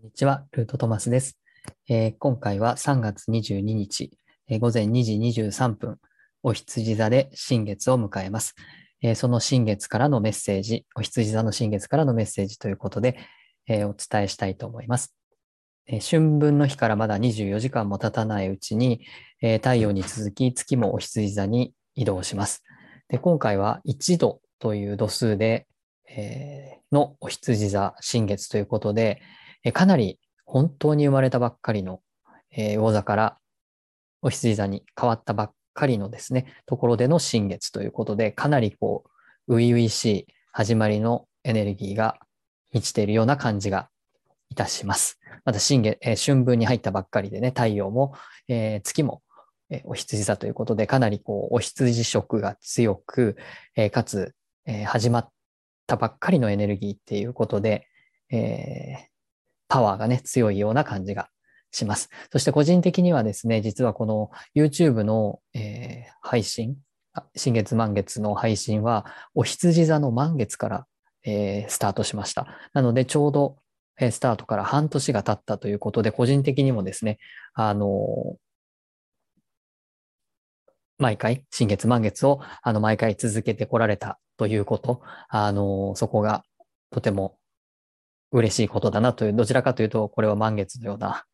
こんにちは、ルートトマスです。えー今回は3月22日、えー午前2時23分、お羊座で新月を迎えます。えーその新月からのメッセージ、お羊座の新月からのメッセージということで、えお伝えしたいと思います。え春分の日からまだ24時間も経たないうちに、え太陽に続き月もお羊座に移動します。で今回は1度という度数で、えーのお羊座新月ということで、かなり本当に生まれたばっかりの、えー魚座からお羊座に変わったばっかりのですね、ところでの新月ということで、かなりこう、初々しい始まりのエネルギーが満ちているような感じがいたします。また新月、えー春分に入ったばっかりでね、太陽も、えー月も、えーお羊座ということで、かなりこう、お羊色が強く、えーかつ、え始まったばっかりのエネルギーっていうことで、えパワーがね、強いような感じがします。そして個人的にはですね、実はこの YouTube の、えー配信、新月満月の配信は、お羊座の満月から、えースタートしました。なので、ちょうど、えースタートから半年が経ったということで、個人的にもですね、あの毎回、新月満月を、あの、毎回続けてこられたということ、あのそこがとても嬉しいことだなという、どちらかというと、これは満月のような、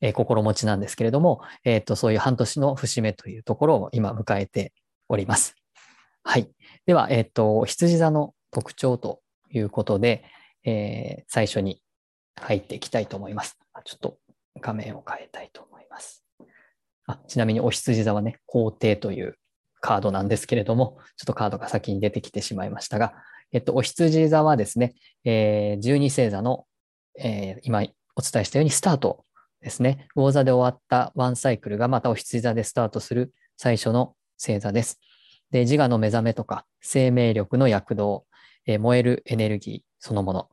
えー心持ちなんですけれども、えっ、と、そういう半年の節目というところを今迎えております。はい。では、えっ、と、羊座の特徴ということで、えー最初に入っていきたいと思います。ちょっと画面を変えたいと思います。あちなみに、お羊座はね、皇帝というカードなんですけれども、ちょっとカードが先に出てきてしまいましたが、えっと、お羊座はですね、えー12星座の、えー今お伝えしたようにスタートですね。魚座で終わったワンサイクルがまたお羊座でスタートする最初の星座です。で、自我の目覚めとか生命力の躍動、えー燃えるエネルギーそのもの、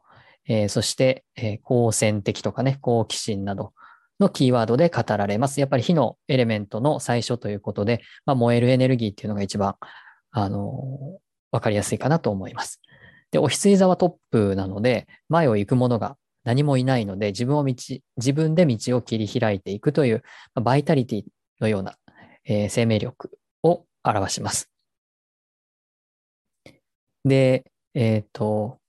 えーそして、えー好戦的とかね、好奇心などのキーワードで語られます。やっぱり火のエレメントの最初ということで、まあ、燃えるエネルギーっていうのが一番、あのーわかりやすいかなと思います。で、お羊座はトップなので、前を行く者が何もいないので、自分を道、自分で道を切り開いていくという、バイタリティのような、えー生命力を表します。で、えっ、と、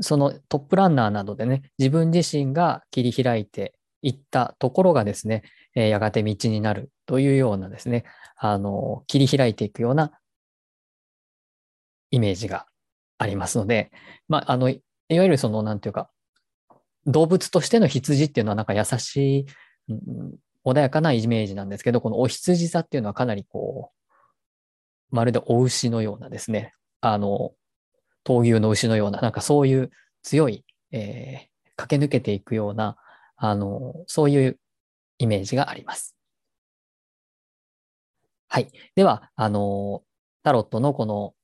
そのトップランナーなどでね、自分自身が切り開いていったところがですね、えーやがて道になるというようなですね、あの、切り開いていくようなイメージがありますので、まあ、あの、いわゆるその、なんていうか、動物としての羊っていうのはなんか優しい、うん穏やかなイメージなんですけど、このお羊座っていうのはかなりこう、まるでお牛のようなですね、あの、闘牛の牛のような、なんかそういう強い、えー駆け抜けていくような、あの、そういうイメージがあります。はい。では、あの、タロットのこの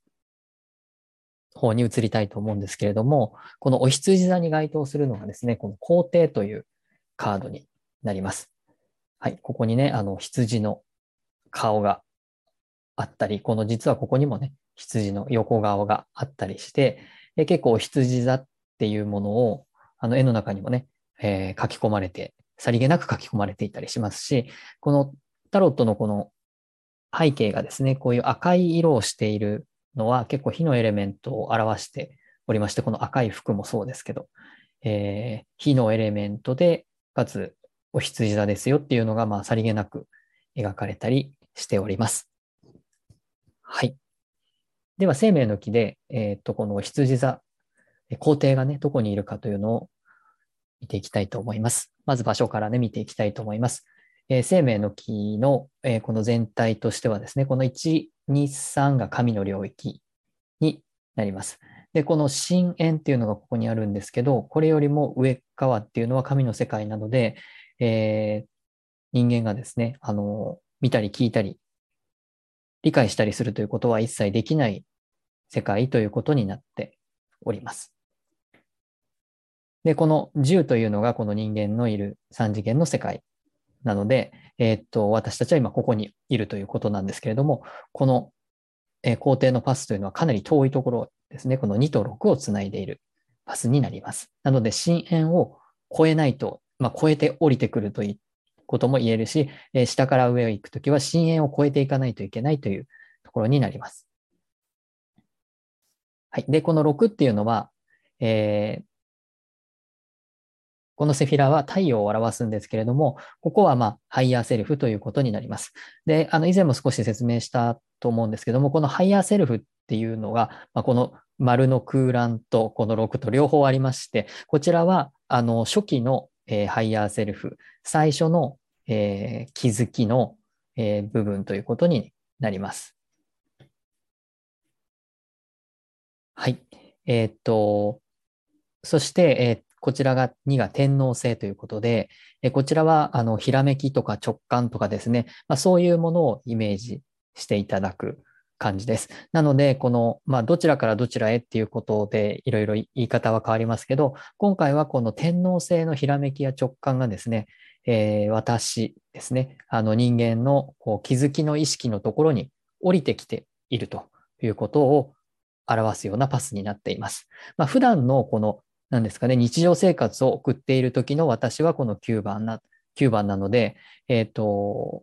方に移りたいと思うんですけれども、このお羊座に該当するのがですね、この皇帝というカードになります。はい。ここにね、あの、羊の顔があったり、この実はここにもね、羊の横顔があったりして、え結構お羊座っていうものを、あの絵の中にもね、えー書き込まれて、さりげなく書き込まれていたりしますし、このタロットのこの背景がですね、こういう赤い色をしているのは結構火のエレメントを表しておりまして、この赤い服もそうですけど、えー火のエレメントで、かつお羊座ですよっていうのが、まあ、さりげなく描かれたりしております。はい。では、生命の木で、えーと、このお羊座、皇帝がね、どこにいるかというのを見ていきたいと思います。まず場所からね、見ていきたいと思います。えー生命の木の、えーこの全体としてはですね、この1、2、3が神の領域になります。で、この深淵っていうのがここにあるんですけど、これよりも上側っていうのは神の世界なので、えー人間がですね、あの、見たり聞いたり、理解したりするということは一切できない世界ということになっております。で、この10というのがこの人間のいる三次元の世界なので、えーっと、私たちは今ここにいるということなんですけれども、この、えー皇帝のパスというのはかなり遠いところですね。この2と6をつないでいるパスになります。なので、深淵を超えないと、まあ、超えて降りてくるということも言えるし、え、下から上を行くときは深淵を超えていかないといけないというところになります。はい。で、この6っていうのは、えー、このセフィラは太陽を表すんですけれども、ここはまあ higher self ということになります。で、あの以前も少し説明したと思うんですけども、この higher self っていうのが、まあ、この丸の空欄とこの6と両方ありまして、こちらはあの初期の、えー、 higher self、最初の、えー、気づきの、えー、部分ということになります。はい。え、っと、そして、えー、こちらが2が天王星ということで、えこちらはあのひらめきとか直感とかですね、まあ、そういうものをイメージしていただく感じです。なので、この、まあ、どちらからどちらへっていうことでいろいろ言い方は変わりますけど、今回はこの天皇制のひらめきや直感がですね、えー、私ですね、あの人間のこう気づきの意識のところに降りてきているということを表すようなパスになっています。まあ、普段のこのなんですかね、日常生活を送っている時の私はこの9番な、9番なので、えっ、ー、と、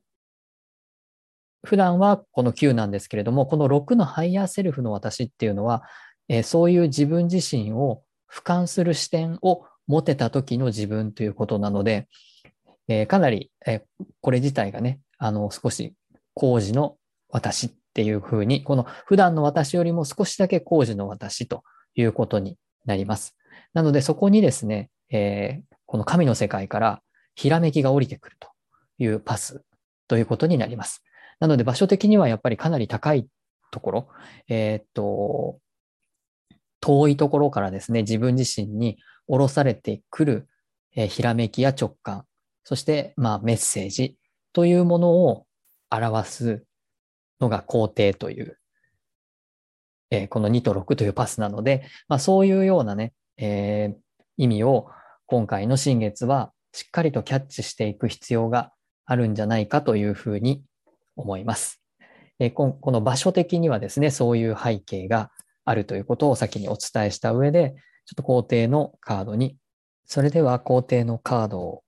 普段はこの9なんですけれども、この6の higher self の私っていうのは、えー、そういう自分自身を俯瞰する視点を持てた時の自分ということなので、えー、かなり、え、これ自体がね、あの、少し高次の私っていうふうに、この普段の私よりも少しだけ高次の私ということになります。なのでそこにですね、えー、この神の世界からひらめきが降りてくるというパスということになります。なので場所的にはやっぱりかなり高いところ、えー、っと、遠いところからですね、自分自身に降ろされてくる、えー、ひらめきや直感、そしてまあメッセージというものを表すのが皇帝という、えー、この2と6というパスなので、まあそういうようなね、えー、意味を今回の新月はしっかりとキャッチしていく必要があるんじゃないかというふうに思います。えー、この場所的にはですね、そういう背景があるということを先にお伝えした上で、ちょっと皇帝のカードに、それでは皇帝のカード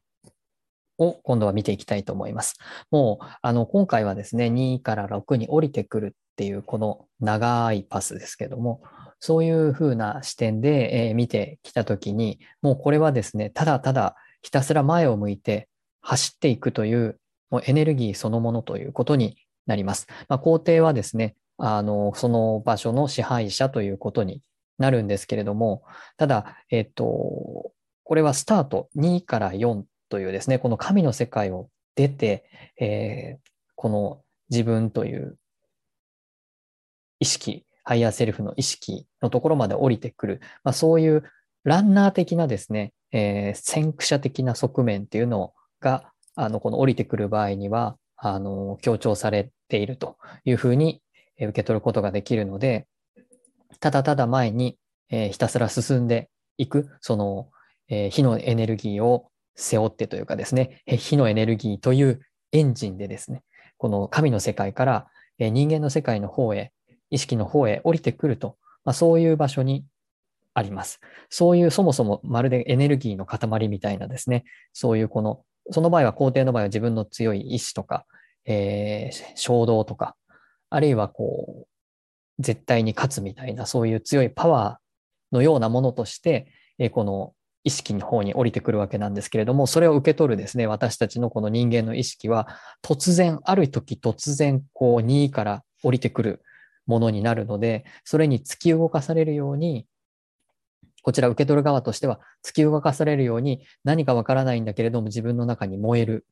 を今度は見ていきたいと思います。もう、あの、今回はですね、2から6に降りてくるっていうこの長いパスですけども、そういうふうな視点で、え見てきたときに、もうこれはですね、ただただひたすら前を向いて走っていくというもうエネルギーそのものということになります。まあ、皇帝はですね、あの、その場所の支配者ということになるんですけれども、ただ、えっと、これはスタート2から4というですね、この神の世界を出て、えー、この自分という意識 higher self の意識のところまで降りてくる、まあ、そういうランナー的なですね、えー、先駆者的な側面っていうのが、あの、この降りてくる場合には、あの、強調されているというふうに受け取ることができるので、ただただ前に、えー、ひたすら進んでいく、その、えー、火のエネルギーを背負ってというかですね、火のエネルギーというエンジンでですね、この神の世界から、人間の世界の方へ意識の方へ降りてくると、まあ、そういう場所にあります。そういうそもそもまるでエネルギーの塊みたいなですね、そういうこの、その場合は皇帝の場合は自分の強い意志とか、えー、衝動とか、あるいはこう、絶対に勝つみたいな、そういう強いパワーのようなものとして、えー、この意識の方に降りてくるわけなんですけれども、それを受け取るですね、私たちのこの人間の意識は、突然、ある時突然、こう、2位から降りてくるものになるので、それに突き動かされるように、こちら受け取る側としては突き動かされるように何かわからないんだけれども自分の中に燃える、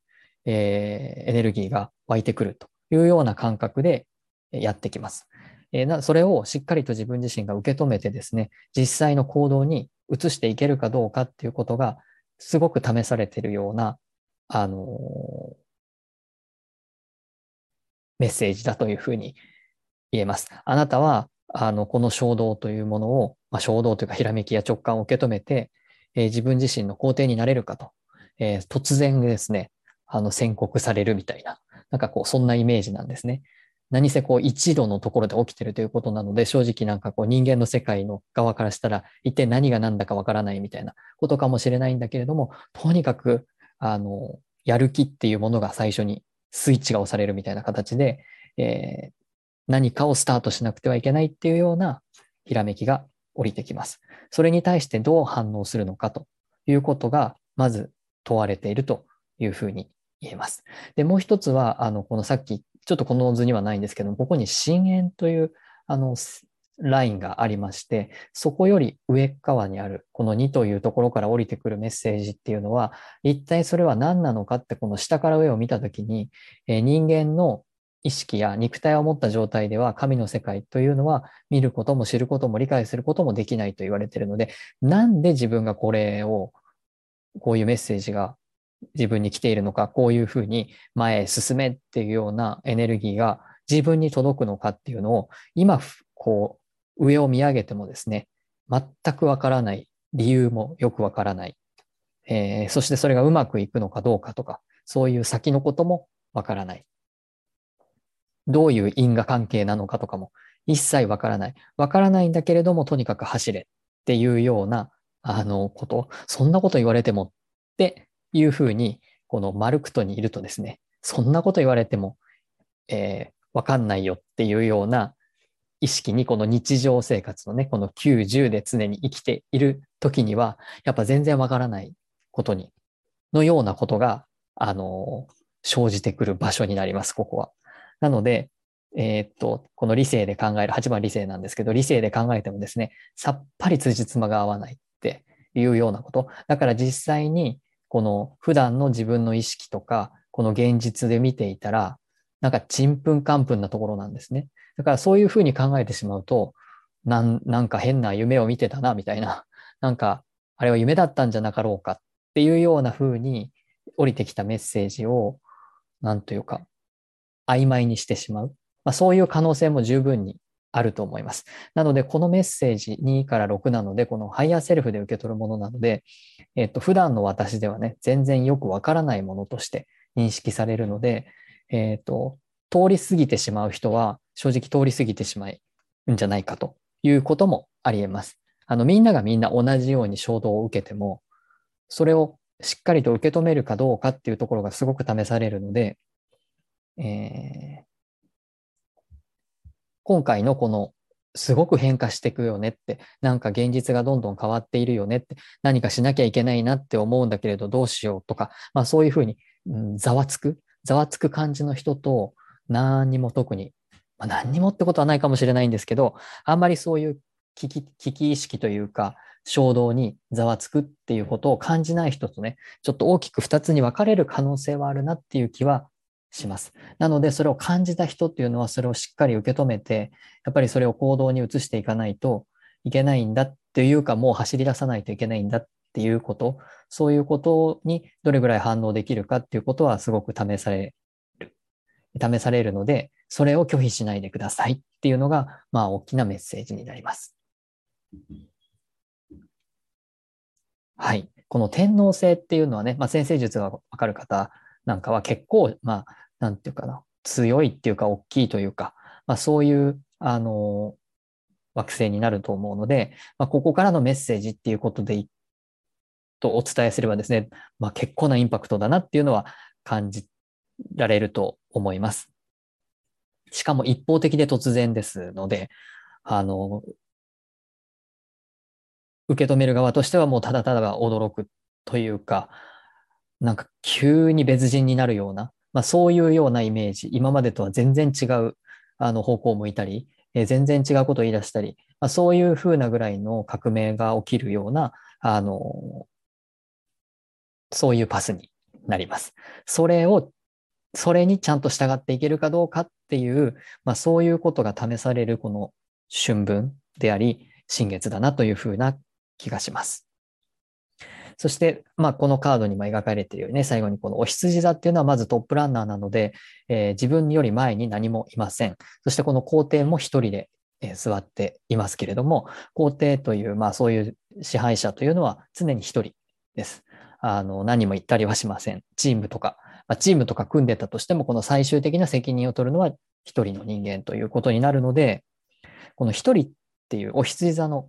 えー、エネルギーが湧いてくるというような感覚でやってきます。えー、なそれをしっかりと自分自身が受け止めてですね、実際の行動に移していけるかどうかっていうことがすごく試されているような、あのー、メッセージだというふうに言えます。あなたは、あの、この衝動というものを、まあ、衝動というかひらめきや直感を受け止めて、えー、自分自身の肯定になれるかと、えー、突然ですね、あの、宣告されるみたいな、なんかこう、そんなイメージなんですね。何せこう一度のところで起きてるということなので、正直なんかこう人間の世界の側からしたら、一体何が何だかわからないみたいなことかもしれないんだけれども、とにかく、あの、やる気っていうものが最初にスイッチが押されるみたいな形で、えー、何かをスタートしなくてはいけないっていうようなひらめきが降りてきます。それに対してどう反応するのかということが、まず問われているというふうに言えます。で、もう一つは、あの、このさっき、ちょっとこの図にはないんですけども、ここに深淵という、あの、ラインがありまして、そこより上側にある、この2というところから降りてくるメッセージっていうのは、一体それは何なのかって、この下から上を見たときに、え、人間の意識や肉体を持った状態では神の世界というのは見ることも知ることも理解することもできないと言われているので、なんで自分がこれを、こういうメッセージが自分に来ているのか、こういうふうに前へ進めっていうようなエネルギーが自分に届くのかっていうのを、今、こう、上を見上げてもですね、全くわからない、理由もよくわからない、えー、そしてそれがうまくいくのかどうかとか、そういう先のこともわからない。どういう因果関係なのかとかも一切わからない。わからないんだけれども、とにかく走れっていうような、あの、こと、そんなこと言われてもっていうふうに、このマルクトにいるとですね、そんなこと言われても、えー、わかんないよっていうような意識に、この日常生活のね、この90で常に生きている時には、やっぱ全然わからないことに、のようなことが、あの、生じてくる場所になります、ここは。なので、えー、っと、この理性で考える、8番理性なんですけど、理性で考えてもですね、さっぱり辻褄が合わないっていうようなこと。だから実際にこの普段の自分の意識とか、この現実で見ていたら、なんかちんぷんかんぷんなところなんですね。だからそういうふうに考えてしまうと、なん、なんか変な夢を見てたな、みたいな。なんか、あれは夢だったんじゃなかろうかっていうようなふうに降りてきたメッセージを、なんというか、曖昧にしてしまう。まあ、そういう可能性も十分にあると思います。なので、このメッセージ2から6なので、この higher self で受け取るものなので、えっと、普段の私ではね、全然よくわからないものとして認識されるので、えっと、通り過ぎてしまう人は、正直通り過ぎてしまうんじゃないかということもあり得ます。あの、みんながみんな同じように衝動を受けても、それをしっかりと受け止めるかどうかっていうところがすごく試されるので、えー、今回のこのすごく変化していくよねって、なんか現実がどんどん変わっているよねって、何かしなきゃいけないなって思うんだけれどどうしようとか、まあそういうふうに、うん、ざわつく、ざわつく感じの人と、何にも特に、まあ、何にもってことはないかもしれないんですけど、あんまりそういう危機危機意識というか、衝動にざわつくっていうことを感じない人とね、ちょっと大きく二つに分かれる可能性はあるなっていう気はします。なので、それを感じた人っていうのは、それをしっかり受け止めて、やっぱりそれを行動に移していかないといけないんだっていうか、もう走り出さないといけないんだっていうこと、そういうことにどれぐらい反応できるかっていうことはすごく試される。試されるので、それを拒否しないでくださいっていうのが、まあ、大きなメッセージになります。はい。この天皇制っていうのはね、まあ、先生術がわかる方なんかは結構、まあ、なんていうかな、強いっていうか、大きいというか、まあ、そういう、あの、惑星になると思うので、まあ、ここからのメッセージっていうことで、とお伝えすればですね、まあ、結構なインパクトだなっていうのは感じられると思います。しかも一方的で突然ですので、あの、受け止める側としてはもうただただ驚くというか、なんか急に別人になるような、まあ、そういうようなイメージ、今までとは全然違うあの方向を向いたり、えー、全然違うことを言い出したり、まあ、そういうふうなぐらいの革命が起きるような、あの、そういうパスになります。それを、それにちゃんと従っていけるかどうかっていう、まあ、そういうことが試されるこの春分であり、新月だなというふうな気がします。そして、まあ、このカードにも描かれているようにね、最後にこのお羊座っていうのはまずトップランナーなので、えー、自分より前に何もいません。そしてこの皇帝も一人で、えー、座っていますけれども、皇帝という、まあそういう支配者というのは常に一人です。あの、何も言ったりはしません。チームとか、まあ、チームとか組んでたとしても、この最終的な責任を取るのは一人の人間ということになるので、この一人っていうお羊座の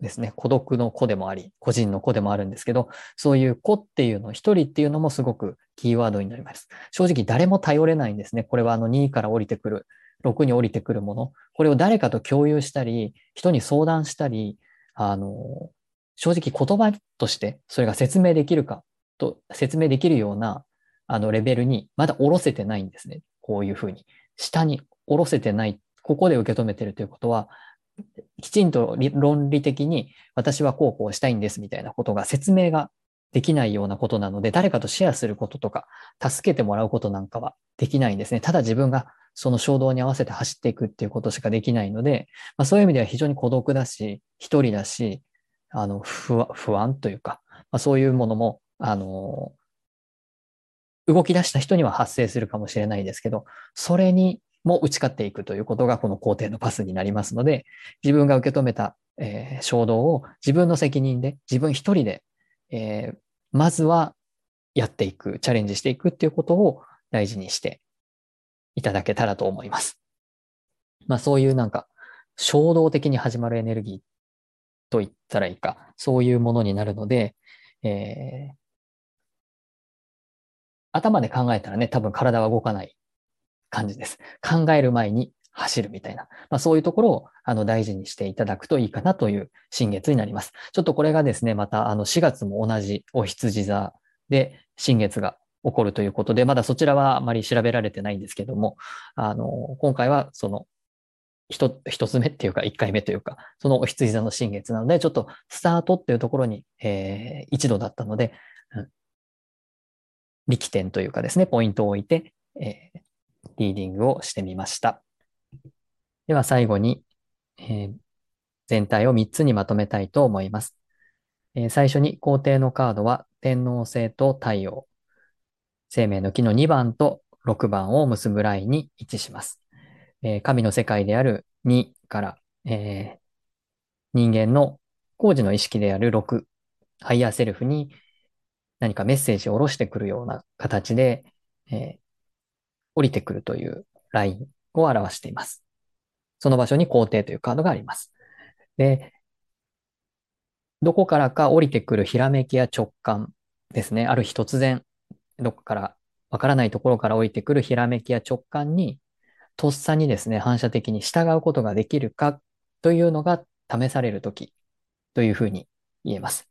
ですね、孤独の子でもあり、個人の子でもあるんですけど、そういう子っていうの、一人っていうのもすごくキーワードになります。正直誰も頼れないんですね。これはあの2位から降りてくる、6に降りてくるもの。これを誰かと共有したり、人に相談したり、あの、正直言葉としてそれが説明できるかと、説明できるようなあのレベルにまだ下ろせてないんですね。こういうふうに。下に下ろせてない。ここで受け止めてるということは、きちんと論理的に私はこうこうしたいんですみたいなことが説明ができないようなことなので、誰かとシェアすることとか、助けてもらうことなんかはできないんですね。ただ自分がその衝動に合わせて走っていくっていうことしかできないので、まあ、そういう意味では非常に孤独だし、一人だし、あの不安というか、まあ、そういうものも、あの、動き出した人には発生するかもしれないですけど、それにも打ち勝っていくということがこの工程のパスになりますので、自分が受け止めた、えー、衝動を自分の責任で、自分一人で、えー、まずはやっていく、チャレンジしていくっていうことを大事にしていただけたらと思います。まあそういうなんか衝動的に始まるエネルギーと言ったらいいか、そういうものになるので、えー、頭で考えたらね、多分体は動かない感じです。考える前に走るみたいな、まあ、そういうところをあの大事にしていただくといいかなという新月になります。ちょっとこれがですね、またあの4月も同じお羊座で新月が起こるということで、まだそちらはあまり調べられてないんですけども、あの、今回はその一、つ目っていうか、一回目というか、そのお羊座の新月なので、ちょっとスタートっていうところに、えー、一度だったので、うん、力点というかですね、ポイントを置いて、えー、リーディングをしてみました。では最後に、えー、全体を3つにまとめたいと思います。えー、最初に皇帝のカードは天王星と太陽。生命の木の2番と6番を結ぶラインに位置します。えー、神の世界である2から、え、人間の高次の意識である6、 higher self に何かメッセージを下ろしてくるような形で、え、降りてくるというラインを表しています。その場所に皇帝というカードがあります。で、どこからか降りてくるひらめきや直感ですね。ある日突然、どこからわからないところから降りてくるひらめきや直感に、とっさにですね、反射的に従うことができるかというのが試されるときというふうに言えます。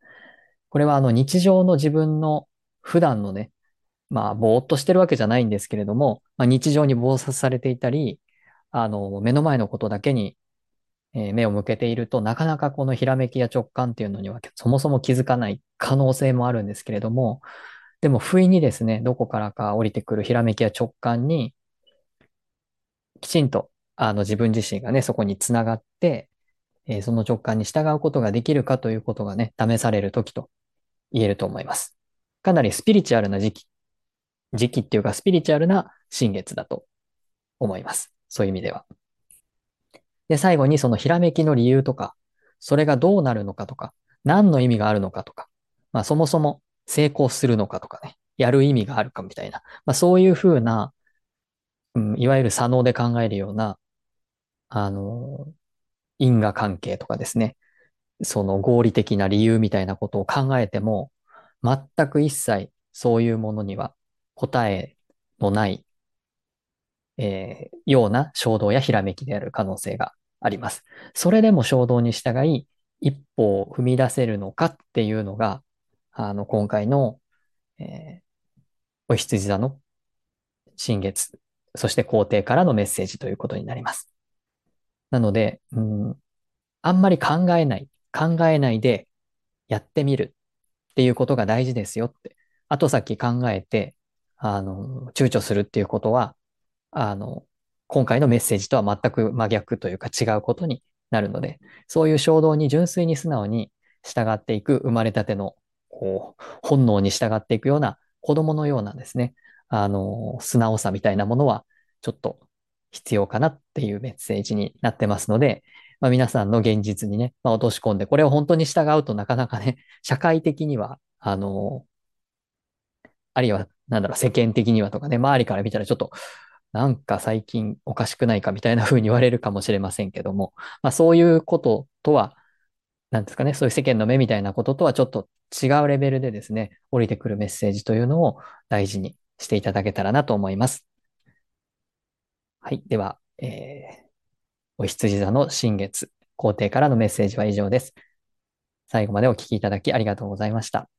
これはあの日常の自分の普段のね、まあ、ぼーっとしてるわけじゃないんですけれども、まあ、日常に暴殺されていたり、あの、目の前のことだけに、えー、目を向けているとなかなかこのひらめきや直感っていうのにはそもそも気づかない可能性もあるんですけれども、でも不意にですね、どこからか降りてくるひらめきや直感に、きちんとあの自分自身がね、そこにつながって、えー、その直感に従うことができるかということがね、試される時と言えると思います。かなりスピリチュアルな時期、時期っていうかスピリチュアルな新月だと思います。そういう意味では。で、最後にそのひらめきの理由とか、それがどうなるのかとか、何の意味があるのかとか、まあそもそも成功するのかとかね、やる意味があるかみたいな、まあそういうふうな、うん、いわゆる左脳で考えるような、あの、因果関係とかですね、その合理的な理由みたいなことを考えても、全く一切そういうものには答えのないえー、ような衝動やひらめきである可能性があります。それでも衝動に従い、一歩を踏み出せるのかっていうのが、あの、今回の、えー、お羊座の新月、そして皇帝からのメッセージということになります。なので、うん、あんまり考えない、考えないでやってみるっていうことが大事ですよって。後先考えて、あの、躊躇するっていうことは、あの、今回のメッセージとは全く真逆というか違うことになるので、そういう衝動に純粋に素直に従っていく生まれたてのこう本能に従っていくような子供のようなですね、あの、素直さみたいなものはちょっと必要かなっていうメッセージになってますので、まあ、皆さんの現実にね、まあ、落とし込んで、これを本当に従うとなかなかね、社会的には、あの、あるいは、なんだろう、世間的にはとかね、周りから見たらちょっと、なんか最近おかしくないかみたいな風に言われるかもしれませんけども、まあそういうこととは、なんですかね、そういう世間の目みたいなこととはちょっと違うレベルでですね、降りてくるメッセージというのを大事にしていただけたらなと思います。はい。では、えー、お羊座の新月、皇帝からのメッセージは以上です。最後までお聞きいただきありがとうございました。